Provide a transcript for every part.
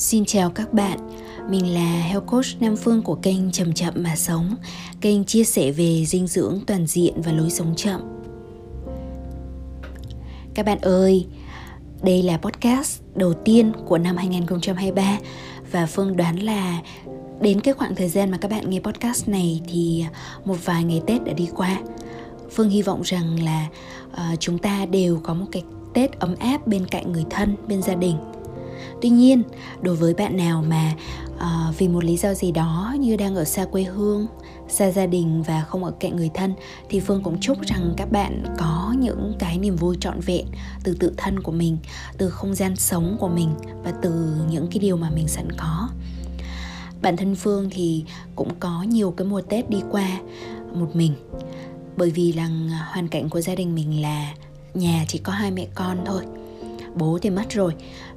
Xin chào các bạn, mình là Health Coach Nam Phương của kênh Chậm Chậm Mà Sống. Kênh chia sẻ về dinh dưỡng toàn diện và lối sống chậm. Các bạn ơi, đây là podcast đầu tiên của năm 2023 Và Phương đoán là đến cái khoảng thời gian mà các bạn nghe podcast này thì một vài ngày Tết đã đi qua. Phương hy vọng rằng là uh, chúng ta đều có một cái Tết ấm áp bên cạnh người thân, bên gia đình tuy nhiên đối với bạn nào mà uh, vì một lý do gì đó như đang ở xa quê hương xa gia đình và không ở cạnh người thân thì phương cũng chúc rằng các bạn có những cái niềm vui trọn vẹn từ tự thân của mình từ không gian sống của mình và từ những cái điều mà mình sẵn có. Bản thân phương thì cũng có nhiều cái mùa tết đi qua một mình bởi vì là hoàn cảnh của gia đình mình là nhà chỉ có hai mẹ con thôi. Bố thì mất rồi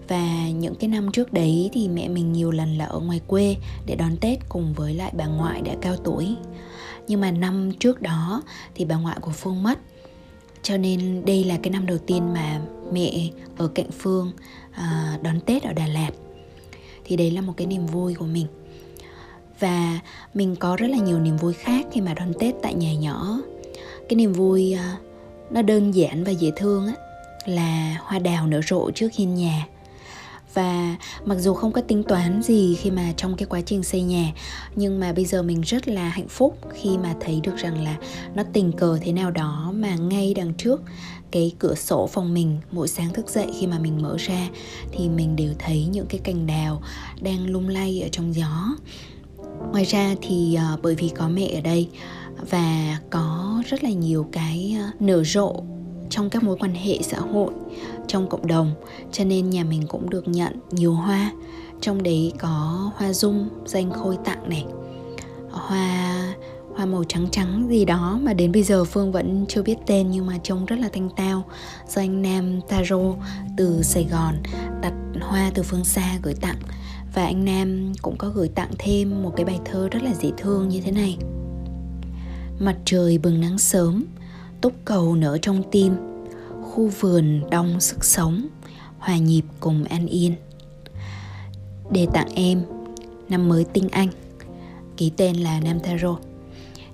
và những cái năm trước đấy thì mẹ mình nhiều lần là ở ngoài quê để đón tết cùng với lại bà ngoại đã cao tuổi. Nhưng mà năm trước đó thì bà ngoại của phương mất. Cho nên đây là cái năm đầu tiên mà mẹ ở cạnh phương à, đón tết ở đà lạt. Thì đấy là một cái niềm vui của mình. Và mình có rất là nhiều niềm vui khác khi mà đón tết tại nhà nhỏ. Cái niềm vui à, nó đơn giản và dễ thương á là hoa đào nở rộ trước hiên nhà và mặc dù không có tính toán gì khi mà trong cái quá trình xây nhà nhưng mà bây giờ mình rất là hạnh phúc khi mà thấy được rằng là nó tình cờ thế nào đó mà ngay đằng trước cái cửa sổ phòng mình mỗi sáng thức dậy khi mà mình mở ra thì mình đều thấy những cái cành đào đang lung lay ở trong gió. Ngoài ra thì uh, bởi vì có mẹ ở đây và có rất là nhiều cái uh, nở rộ trong các mối quan hệ xã hội, trong cộng đồng, cho nên nhà mình cũng được nhận nhiều hoa. Trong đấy có hoa dung, danh khôi tặng này, hoa hoa màu trắng trắng gì đó mà đến bây giờ phương vẫn chưa biết tên nhưng mà trông rất là thanh tao. Do anh nam taro từ sài gòn đặt hoa từ phương xa gửi tặng và anh nam cũng có gửi tặng thêm một cái bài thơ rất là dễ thương như thế này. Mặt trời bừng nắng sớm túc cầu nở trong tim. Khu vườn đông sức sống, hòa nhịp cùng an yên. Để tặng em, năm mới tinh anh, ký tên là nam taro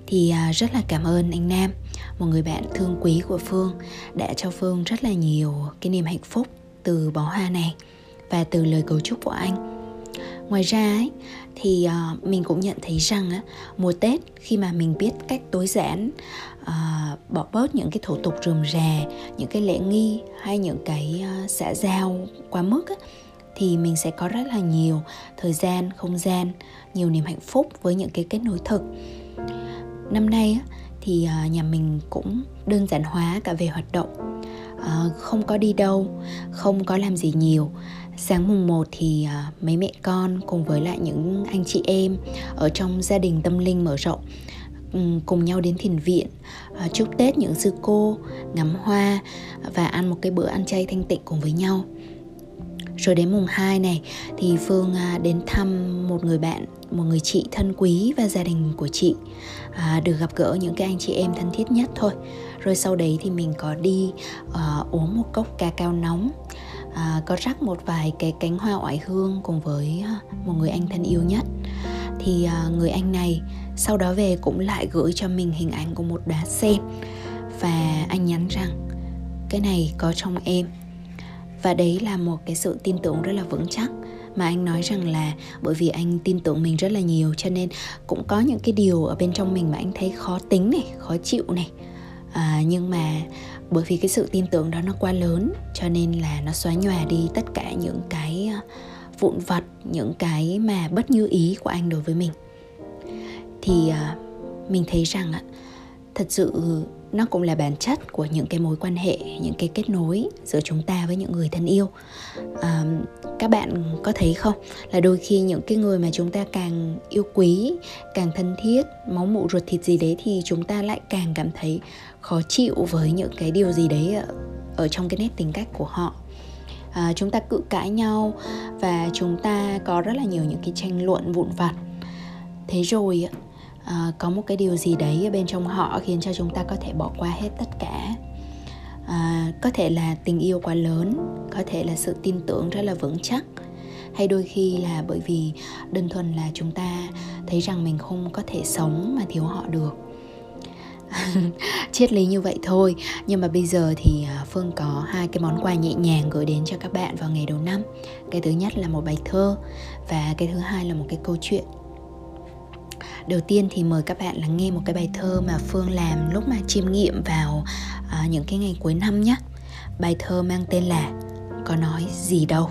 thì à, rất là cảm ơn anh nam, một người bạn thương quý của phương, đã cho phương rất là nhiều cái niềm hạnh phúc từ bó hoa này và từ lời cầu chúc của anh ngoài ra ấy, thì uh, mình cũng nhận thấy rằng á, mùa tết khi mà mình biết cách tối giản uh, bỏ bớt những cái thủ tục rườm rà những cái lễ nghi hay những cái uh, xã giao quá mức á, thì mình sẽ có rất là nhiều thời gian không gian nhiều niềm hạnh phúc với những cái kết nối thực. Năm nay á, thì uh, nhà mình cũng đơn giản hóa cả về hoạt động. Uh, không có đi đâu không có làm gì nhiều. Sáng mùng 1 thì à, mấy mẹ con cùng với lại những anh chị em ở trong gia đình tâm linh mở rộng cùng nhau đến thiền viện à, chúc Tết những sư cô, ngắm hoa và ăn một cái bữa ăn chay thanh tịnh cùng với nhau. Rồi đến mùng 2 này thì Phương à, đến thăm một người bạn, một người chị thân quý và gia đình của chị à, được gặp gỡ những cái anh chị em thân thiết nhất thôi. Rồi sau đấy thì mình có đi uh, uống một cốc cà cao nóng à, có rắc một vài cái cánh hoa oải hương cùng với à, một người anh thân yêu nhất. Thì à, người anh này sau đó về cũng lại gửi cho mình hình ảnh của một đá sen và anh nhắn rằng cái này có trong em. Và đấy là một cái sự tin tưởng rất là vững chắc. Mà anh nói rằng là bởi vì anh tin tưởng mình rất là nhiều cho nên cũng có những cái điều ở bên trong mình mà anh thấy khó tính này khó chịu này. À, nhưng mà bởi vì cái sự tin tưởng đó nó quá lớn, cho nên là nó xóa nhòa đi tất cả những cái à, vụn vặt, những cái mà bất như ý của anh đối với mình. Thì à, mình thấy rằng thật sự nó cũng là bản chất của những cái mối quan hệ những cái kết nối giữa chúng ta với những người thân yêu. À, các bạn có thấy không? Là đôi khi những cái người mà chúng ta càng yêu quý càng thân thiết máu mụ ruột thịt gì đấy thì chúng ta lại càng cảm thấy khó chịu với những cái điều gì đấy ở, ở trong cái nét tính cách của họ. À, chúng ta cự cãi nhau và chúng ta có rất là nhiều những cái tranh luận vụn vặt. Thế rồi à, có một cái điều gì đấy ở bên trong họ khiến cho chúng ta có thể bỏ qua hết tất cả. À, có thể là tình yêu quá lớn có thể là sự tin tưởng rất là vững chắc hay đôi khi là bởi vì đơn thuần là chúng ta thấy rằng mình không có thể sống mà thiếu họ được. Triết lý như vậy thôi nhưng mà bây giờ thì ờ, phương có hai cái món quà nhẹ nhàng gửi đến cho các bạn vào ngày đầu năm. Cái thứ nhất là một bài thơ và cái thứ hai là một cái câu chuyện đầu tiên thì mời các bạn lắng nghe một cái bài thơ mà phương làm lúc mà chiêm nghiệm vào à, những cái ngày cuối năm nhé. Bài thơ mang tên là có nói gì đâu.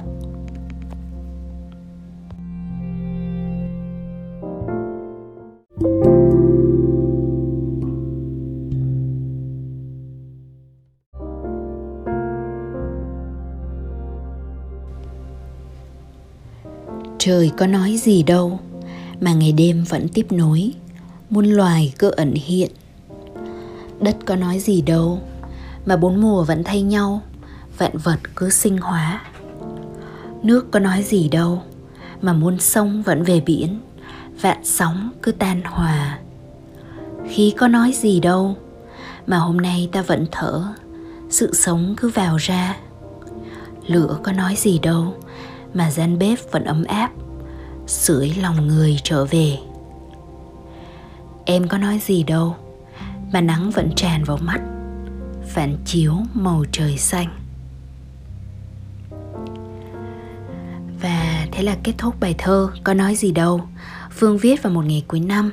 Trời có nói gì đâu mà ngày đêm vẫn tiếp nối, muôn loài cứ ẩn hiện. Đất có nói gì đâu, mà bốn mùa vẫn thay nhau, vạn vật cứ sinh hóa. Nước có nói gì đâu, mà muôn sông vẫn về biển, vạn sóng cứ tan hòa. Khí có nói gì đâu, mà hôm nay ta vẫn thở, sự sống cứ vào ra. Lửa có nói gì đâu, mà gian bếp vẫn ấm áp sưởi lòng người trở về. Em có nói gì đâu mà nắng vẫn tràn vào mắt phản chiếu màu trời xanh. Và thế là kết thúc bài thơ có nói gì đâu. Phương viết vào một ngày cuối năm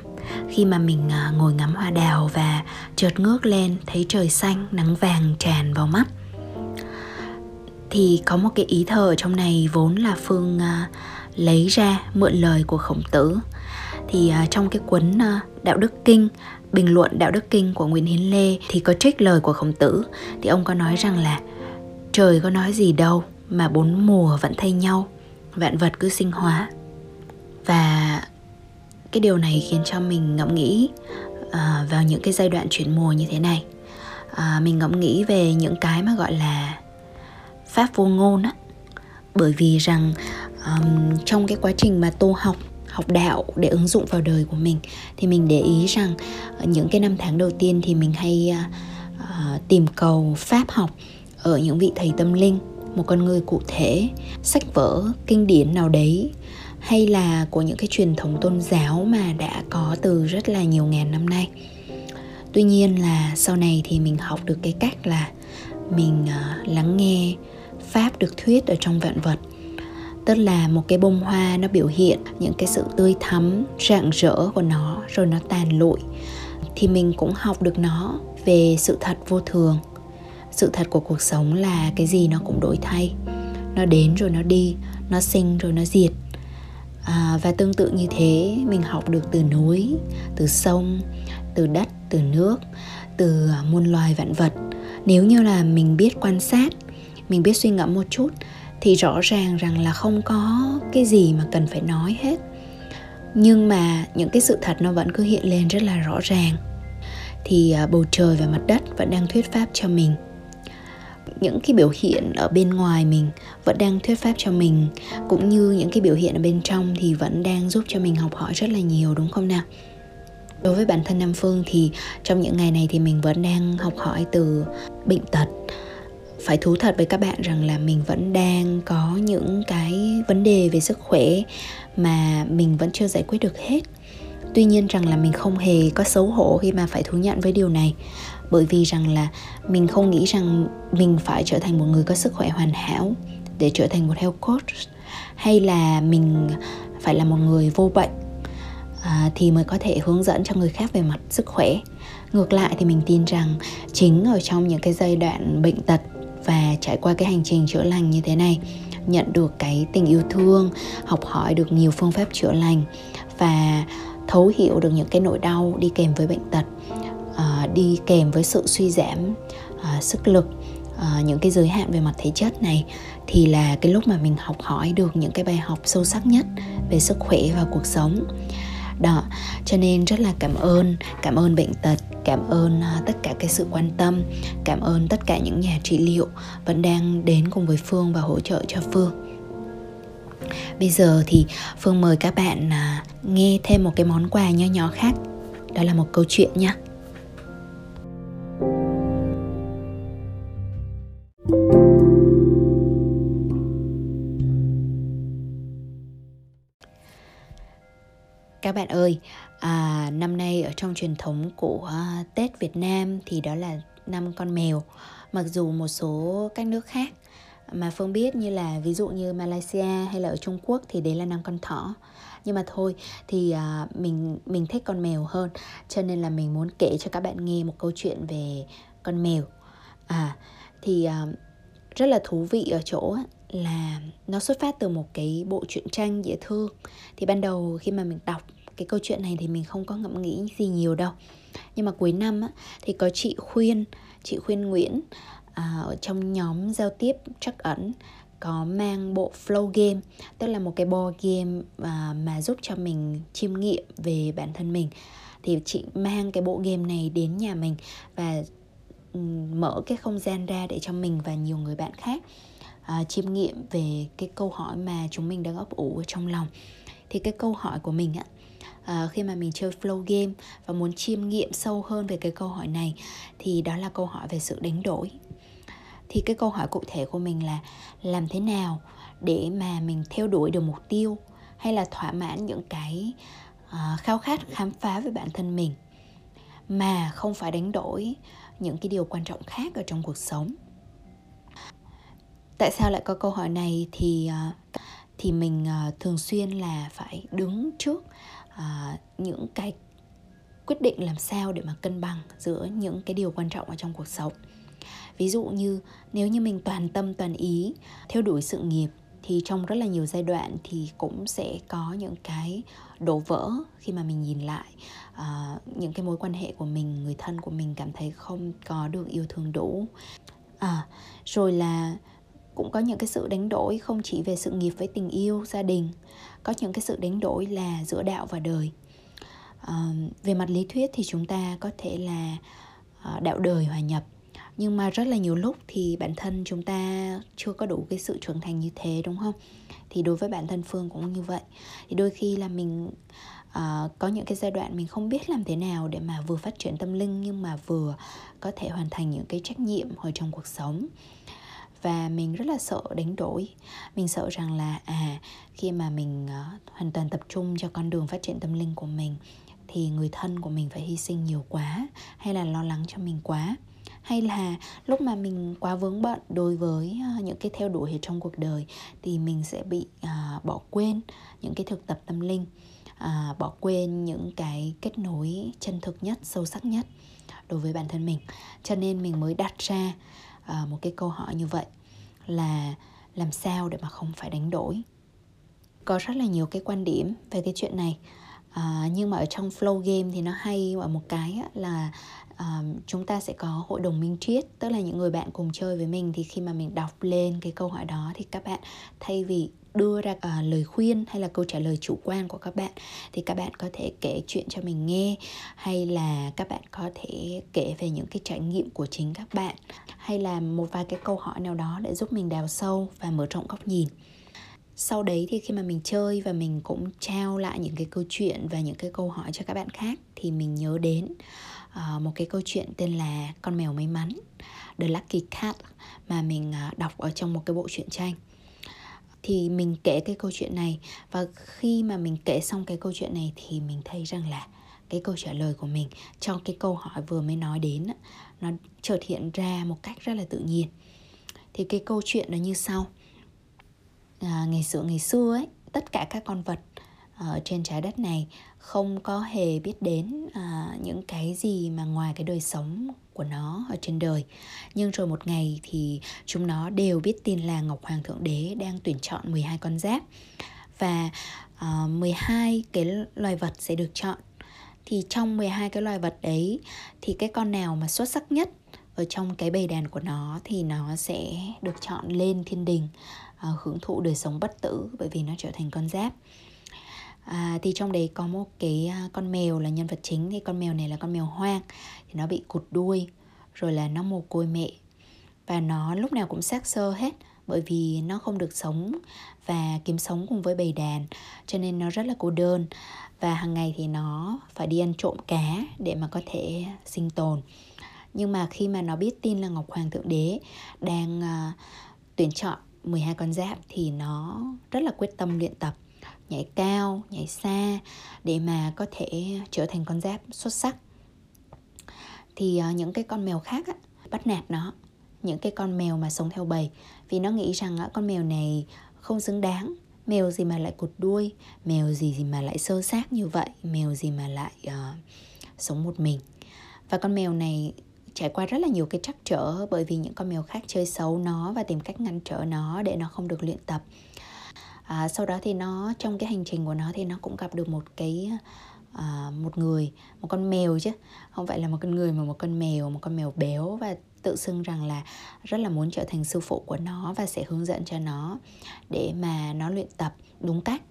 khi mà mình à, ngồi ngắm hoa đào và chợt ngước lên thấy trời xanh nắng vàng tràn vào mắt. Thì có một cái ý thơ ở trong này vốn là phương uh, lấy ra mượn lời của khổng tử. Thì à, trong cái cuốn à, đạo đức kinh, bình luận đạo đức kinh của nguyễn hiến lê thì có trích lời của khổng tử. Thì ông có nói rằng là, trời có nói gì đâu mà bốn mùa vẫn thay nhau, vạn vật cứ sinh hóa. Và cái điều này khiến cho mình ngẫm nghĩ à, vào những cái giai đoạn chuyển mùa như thế này. Mình ngẫm nghĩ về những cái mà gọi là pháp vô ngôn á. Bởi vì rằng um, trong cái quá trình mà tô học học đạo để ứng dụng vào đời của mình thì mình để ý rằng ờ, những cái năm tháng đầu tiên thì mình hay uh, tìm cầu pháp học ở những vị thầy tâm linh một con người cụ thể sách vở kinh điển nào đấy hay là của những cái truyền thống tôn giáo mà đã có từ rất là nhiều ngàn năm nay. Tuy nhiên là sau này thì mình học được cái cách là mình uh, lắng nghe pháp được thuyết ở trong vạn vật tức là một cái bông hoa nó biểu hiện những cái sự tươi thắm rạng rỡ của nó rồi nó tàn lụi. Thì mình cũng học được nó về sự thật vô thường. Sự thật của cuộc sống là cái gì nó cũng đổi thay. Nó đến rồi nó đi nó sinh rồi nó diệt. À, và tương tự như thế mình học được từ núi từ sông từ đất từ nước từ muôn loài vạn vật. Nếu như là mình biết quan sát mình biết suy ngẫm một chút thì rõ ràng rằng là không có cái gì mà cần phải nói hết. Nhưng mà những cái sự thật nó vẫn cứ hiện lên rất là rõ ràng. Thì à, bầu trời và mặt đất vẫn đang thuyết pháp cho mình. Những cái biểu hiện ở bên ngoài mình vẫn đang thuyết pháp cho mình, cũng như những cái biểu hiện ở bên trong thì vẫn đang giúp cho mình học hỏi rất là nhiều, đúng không nào? Đối với bản thân nam phương thì trong những ngày này thì mình vẫn đang học hỏi từ bệnh tật phải thú thật với các bạn rằng là mình vẫn đang có những cái vấn đề về sức khỏe mà mình vẫn chưa giải quyết được hết. Tuy nhiên rằng là mình không hề có xấu hổ khi mà phải thú nhận với điều này bởi vì rằng là mình không nghĩ rằng mình phải trở thành một người có sức khỏe hoàn hảo để trở thành một health coach hay là mình phải là một người vô bệnh à, thì mới có thể hướng dẫn cho người khác về mặt sức khỏe. Ngược lại thì mình tin rằng chính ở trong những cái giai đoạn bệnh tật và trải qua cái hành trình chữa lành như thế này, nhận được cái tình yêu thương, học hỏi được nhiều phương pháp chữa lành và thấu hiểu được những cái nỗi đau đi kèm với bệnh tật ờ, đi kèm với sự suy giảm ờ, sức lực ờ, những cái giới hạn về mặt thể chất này thì là cái lúc mà mình học hỏi được những cái bài học sâu sắc nhất về sức khỏe và cuộc sống đó cho nên rất là cảm ơn cảm ơn bệnh tật, cảm ơn à, tất cả cái sự quan tâm, cảm ơn tất cả những nhà trị liệu vẫn đang đến cùng với phương và hỗ trợ cho phương. Bây giờ thì phương mời các bạn à, nghe thêm một cái món quà nho nhỏ khác. Đó là một câu chuyện nhé Các bạn ơi, à, năm nay ở trong truyền thống của uh, Tết Việt Nam thì đó là năm con mèo. Mặc dù một số các nước khác mà Phương biết như là ví dụ như Malaysia hay là ở Trung Quốc thì đấy là năm con thỏ. Nhưng mà thôi thì à, mình mình thích con mèo hơn cho nên là mình muốn kể cho các bạn nghe một câu chuyện về con mèo. À thì à, rất là thú vị ở chỗ là nó xuất phát từ một cái bộ truyện tranh dễ thương. Thì ban đầu khi mà mình đọc cái câu chuyện này thì mình không có ngẫm nghĩ gì nhiều đâu. Nhưng mà cuối năm á, thì có chị khuyên chị khuyên nguyễn à, ở trong nhóm giao tiếp trắc ẩn có mang bộ flow game tức là một cái board game à, mà giúp cho mình chiêm nghiệm về bản thân mình. Thì chị mang cái bộ game này đến nhà mình và mở cái không gian ra để cho mình và nhiều người bạn khác à, chiêm nghiệm về cái câu hỏi mà chúng mình đang ấp ủ ở trong lòng. Thì cái câu hỏi của mình á à, khi mà mình chơi flow game và muốn chiêm nghiệm sâu hơn về cái câu hỏi này thì đó là câu hỏi về sự đánh đổi. Thì cái câu hỏi cụ thể của mình là làm thế nào để mà mình theo đuổi được mục tiêu hay là thỏa mãn những cái uh, khao khát khám phá về bản thân mình mà không phải đánh đổi những cái điều quan trọng khác ở trong cuộc sống? Tại sao lại có câu hỏi này? Thì ờ, thì mình ờ, thường xuyên là phải đứng trước ờ, những cái quyết định làm sao để mà cân bằng giữa những cái điều quan trọng ở trong cuộc sống. Ví dụ như nếu như mình toàn tâm toàn ý theo đuổi sự nghiệp thì trong rất là nhiều giai đoạn thì cũng sẽ có những cái đổ vỡ khi mà mình nhìn lại uh, những cái mối quan hệ của mình người thân của mình cảm thấy không có được yêu thương đủ. À rồi là cũng có những cái sự đánh đổi không chỉ về sự nghiệp với tình yêu gia đình có những cái sự đánh đổi là giữa đạo và đời. À, về mặt lý thuyết thì chúng ta có thể là ờ, đạo đời hòa nhập. Nhưng mà rất là nhiều lúc thì bản thân chúng ta chưa có đủ cái sự trưởng thành như thế đúng không? Thì đối với bản thân phương cũng như vậy. Thì đôi khi là mình uh, có những cái giai đoạn mình không biết làm thế nào để mà vừa phát triển tâm linh nhưng mà vừa có thể hoàn thành những cái trách nhiệm ở trong cuộc sống và mình rất là sợ đánh đổi. Mình sợ rằng là à khi mà mình uh, hoàn toàn tập trung cho con đường phát triển tâm linh của mình thì người thân của mình phải hy sinh nhiều quá hay là lo lắng cho mình quá. Hay là lúc mà mình quá vướng bận đối với uh, những cái theo đuổi ở trong cuộc đời thì mình sẽ bị uh, bỏ quên những cái thực tập tâm linh. Uh, bỏ quên những cái kết nối chân thực nhất sâu sắc nhất đối với bản thân mình. Cho nên mình mới đặt ra uh, một cái câu hỏi như vậy là làm sao để mà không phải đánh đổi? Có rất là nhiều cái quan điểm về cái chuyện này. À, nhưng mà ở trong flow game thì nó hay ở một cái á, là à, chúng ta sẽ có hội đồng minh triết tức là những người bạn cùng chơi với mình thì khi mà mình đọc lên cái câu hỏi đó thì các bạn thay vì đưa ra uh, lời khuyên hay là câu trả lời chủ quan của các bạn thì các bạn có thể kể chuyện cho mình nghe hay là các bạn có thể kể về những cái trải nghiệm của chính các bạn hay là một vài cái câu hỏi nào đó để giúp mình đào sâu và mở rộng góc nhìn. Sau đấy thì khi mà mình chơi và mình cũng trao lại những cái câu chuyện và những cái câu hỏi cho các bạn khác thì mình nhớ đến uh, một cái câu chuyện tên là con mèo may mắn The Lucky Cat mà mình uh, đọc ở trong một cái bộ truyện tranh thì mình kể cái câu chuyện này. Và khi mà mình kể xong cái câu chuyện này thì mình thấy rằng là cái câu trả lời của mình cho cái câu hỏi vừa mới nói đến nó chợt hiện ra một cách rất là tự nhiên. Thì cái câu chuyện nó như sau. À, ngày xưa ngày xưa ấy tất cả các con vật ở trên trái đất này không có hề biết đến à, những cái gì mà ngoài cái đời sống của nó ở trên đời. Nhưng rồi một ngày thì chúng nó đều biết tin là Ngọc Hoàng Thượng Đế đang tuyển chọn 12 con giáp. Và à, 12 cái loài vật sẽ được chọn. Thì trong 12 cái loài vật đấy thì cái con nào mà xuất sắc nhất ở trong cái bầy đàn của nó thì nó sẽ được chọn lên thiên đình à, hưởng thụ đời sống bất tử bởi vì nó trở thành con giáp à, thì trong đấy có một cái à, con mèo là nhân vật chính. Thì con mèo này là con mèo hoang. Thì nó bị cụt đuôi rồi là nó mồ côi mẹ. Và nó lúc nào cũng xác sơ hết bởi vì nó không được sống và kiếm sống cùng với bầy đàn cho nên nó rất là cô đơn. Và hàng ngày thì nó phải đi ăn trộm cá để mà có thể sinh tồn. Nhưng mà khi mà nó biết tin là Ngọc Hoàng Thượng Đế đang uh, tuyển chọn 12 con giáp thì nó rất là quyết tâm luyện tập nhảy cao nhảy xa để mà có thể trở thành con giáp xuất sắc. Thì uh, những cái con mèo khác á, bắt nạt nó. Những cái con mèo mà sống theo bầy. Vì nó nghĩ rằng á, con mèo này không xứng đáng. Mèo gì mà lại cụt đuôi mèo gì gì mà lại sơ xác như vậy mèo gì mà lại uh, sống một mình. Và con mèo này trải qua rất là nhiều cái trắc trở bởi vì những con mèo khác chơi xấu nó và tìm cách ngăn trở nó để nó không được luyện tập à, sau đó thì nó trong cái hành trình của nó thì nó cũng gặp được một cái à, một người một con mèo chứ. Không phải là một con người mà một con mèo một con mèo béo và tự xưng rằng là rất là muốn trở thành sư phụ của nó và sẽ hướng dẫn cho nó để mà nó luyện tập đúng cách.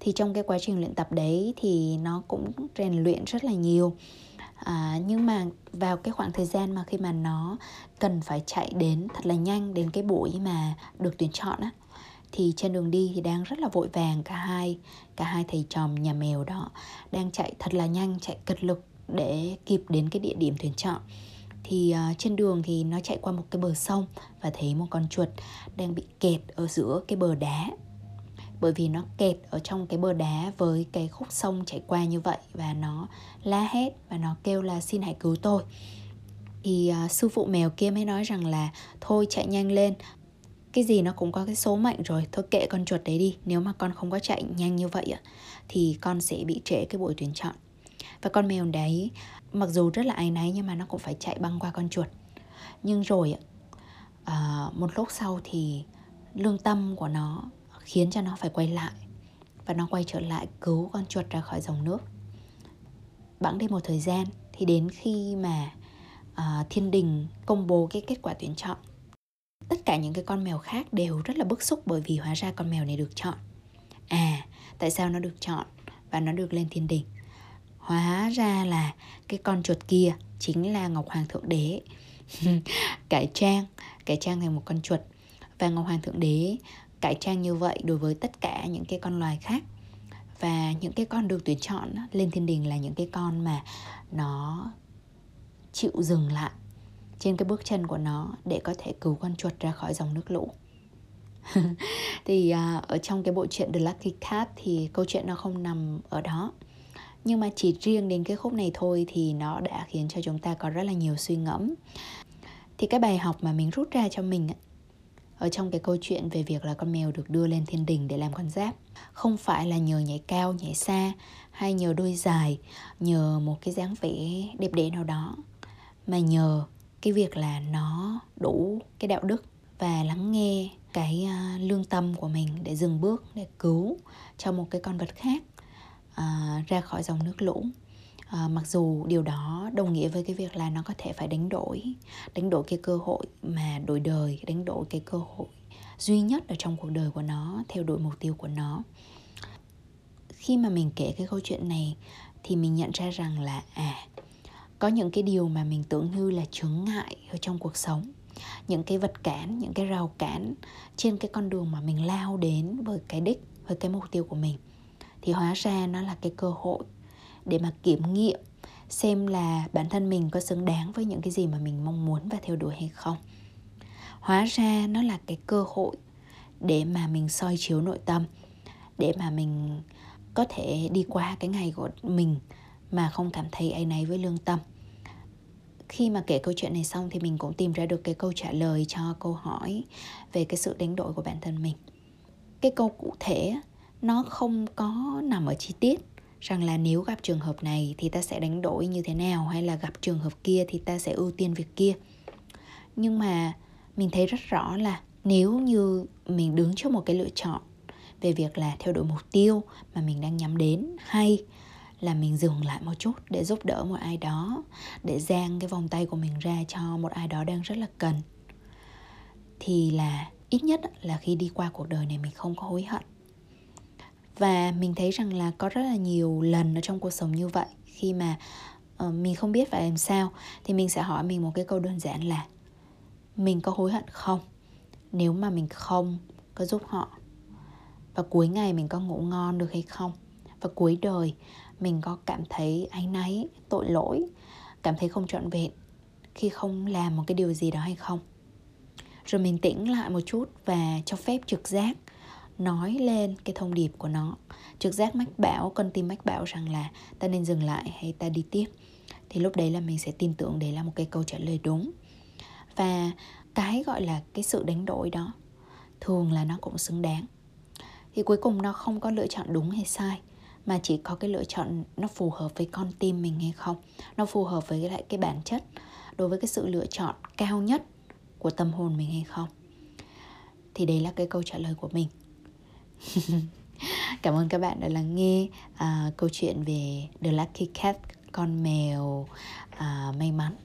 Thì trong cái quá trình luyện tập đấy thì nó cũng rèn luyện rất là nhiều. À, nhưng mà vào cái khoảng thời gian mà khi mà nó cần phải chạy đến thật là nhanh đến cái buổi mà được tuyển chọn á thì trên đường đi thì đang rất là vội vàng cả hai cả hai thầy tròm nhà mèo đó đang chạy thật là nhanh chạy cật lực để kịp đến cái địa điểm tuyển chọn. Thì uh, trên đường thì nó chạy qua một cái bờ sông và thấy một con chuột đang bị kẹt ở giữa cái bờ đá. Bởi vì nó kẹt ở trong cái bờ đá với cái khúc sông chảy qua như vậy và nó la hét và nó kêu là xin hãy cứu tôi thì uh, sư phụ mèo kia mới nói rằng là thôi chạy nhanh lên cái gì nó cũng có cái số mệnh rồi thôi kệ con chuột đấy đi nếu mà con không có chạy nhanh như vậy thì con sẽ bị trễ cái buổi tuyển chọn. Và con mèo đấy mặc dù rất là áy náy nhưng mà nó cũng phải chạy băng qua con chuột. Nhưng rồi à, một lúc sau thì lương tâm của nó khiến cho nó phải quay lại. Và nó quay trở lại cứu con chuột ra khỏi dòng nước. Bẵng đi một thời gian thì đến khi mà uh, thiên đình công bố cái kết quả tuyển chọn tất cả những cái con mèo khác đều rất là bức xúc bởi vì hóa ra con mèo này được chọn. À tại sao nó được chọn và nó được lên thiên đình hóa ra là cái con chuột kia chính là ngọc hoàng thượng đế. Cải trang cải trang thành một con chuột. Và ngọc hoàng thượng đế cải trang như vậy đối với tất cả những cái con loài khác. Và những cái con được tuyển chọn lên thiên đình là những cái con mà nó chịu dừng lại trên cái bước chân của nó để có thể cứu con chuột ra khỏi dòng nước lũ. Thì uh, ở trong cái bộ truyện The Lucky Cat thì câu chuyện nó không nằm ở đó. Nhưng mà chỉ riêng đến cái khúc này thôi thì nó đã khiến cho chúng ta có rất là nhiều suy ngẫm. Thì cái bài học mà mình rút ra cho mình ở trong cái câu chuyện về việc là con mèo được đưa lên thiên đình để làm con giáp không phải là nhờ nhảy cao nhảy xa hay nhờ đôi dài nhờ một cái dáng vẻ đẹp đẽ nào đó mà nhờ cái việc là nó đủ cái đạo đức và lắng nghe cái uh, lương tâm của mình để dừng bước để cứu cho một cái con vật khác uh, ra khỏi dòng nước lũ. Uh, mặc dù điều đó đồng nghĩa với cái việc là nó có thể phải đánh đổi đánh đổi cái cơ hội mà đổi đời đánh đổi cái cơ hội duy nhất ở trong cuộc đời của nó theo đuổi mục tiêu của nó. Khi mà mình kể cái câu chuyện này thì mình nhận ra rằng là à có những cái điều mà mình tưởng như là chướng ngại ở trong cuộc sống. Những cái vật cản, những cái rào cản trên cái con đường mà mình lao đến với cái đích, với cái mục tiêu của mình. Thì hóa ra nó là cái cơ hội để mà kiểm nghiệm xem là bản thân mình có xứng đáng với những cái gì mà mình mong muốn và theo đuổi hay không. Hóa ra nó là cái cơ hội để mà mình soi chiếu nội tâm, để mà mình có thể đi qua cái ngày của mình mà không cảm thấy áy náy với lương tâm. Khi mà kể câu chuyện này xong thì mình cũng tìm ra được cái câu trả lời cho câu hỏi về cái sự đánh đổi của bản thân mình. Cái câu cụ thể nó không có nằm ở chi tiết rằng là nếu gặp trường hợp này thì ta sẽ đánh đổi như thế nào hay là gặp trường hợp kia thì ta sẽ ưu tiên việc kia. Nhưng mà mình thấy rất rõ là nếu như mình đứng trước một cái lựa chọn về việc là theo đuổi mục tiêu mà mình đang nhắm đến hay là mình dừng lại một chút để giúp đỡ một ai đó để dang cái vòng tay của mình ra cho một ai đó đang rất là cần. Thì là ít nhất là khi đi qua cuộc đời này mình không có hối hận. Và mình thấy rằng là có rất là nhiều lần ở trong cuộc sống như vậy khi mà uh, mình không biết phải làm sao thì mình sẽ hỏi mình một cái câu đơn giản là mình có hối hận không? Nếu mà mình không có giúp họ và cuối ngày mình có ngủ ngon được hay không? Và cuối đời mình có cảm thấy áy náy, tội lỗi, cảm thấy không trọn vẹn khi không làm một cái điều gì đó hay không. Rồi mình tĩnh lại một chút và cho phép trực giác nói lên cái thông điệp của nó. Trực giác mách bảo, con tim mách bảo rằng là ta nên dừng lại hay ta đi tiếp. Thì lúc đấy là mình sẽ tin tưởng đấy là một cái câu trả lời đúng. Và cái gọi là cái sự đánh đổi đó, thường là nó cũng xứng đáng. Thì cuối cùng nó không có lựa chọn đúng hay sai mà chỉ có cái lựa chọn nó phù hợp với con tim mình hay không nó phù hợp với lại cái bản chất đối với cái sự lựa chọn cao nhất của tâm hồn mình hay không. Thì đấy là cái câu trả lời của mình. Cảm ơn các bạn đã lắng nghe uh, câu chuyện về The Lucky Cat con mèo uh, may mắn.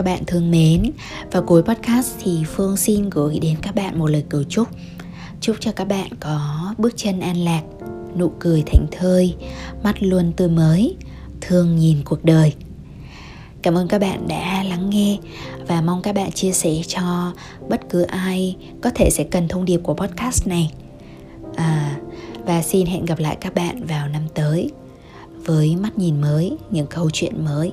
Các bạn thương mến. Và cuối podcast thì phương xin gửi đến các bạn một lời cầu chúc. Chúc cho các bạn có bước chân an lạc nụ cười thảnh thơi mắt luôn tươi mới thương nhìn cuộc đời. Cảm ơn các bạn đã lắng nghe và mong các bạn chia sẻ cho bất cứ ai có thể sẽ cần thông điệp của podcast này. À, và xin hẹn gặp lại các bạn vào năm tới với mắt nhìn mới những câu chuyện mới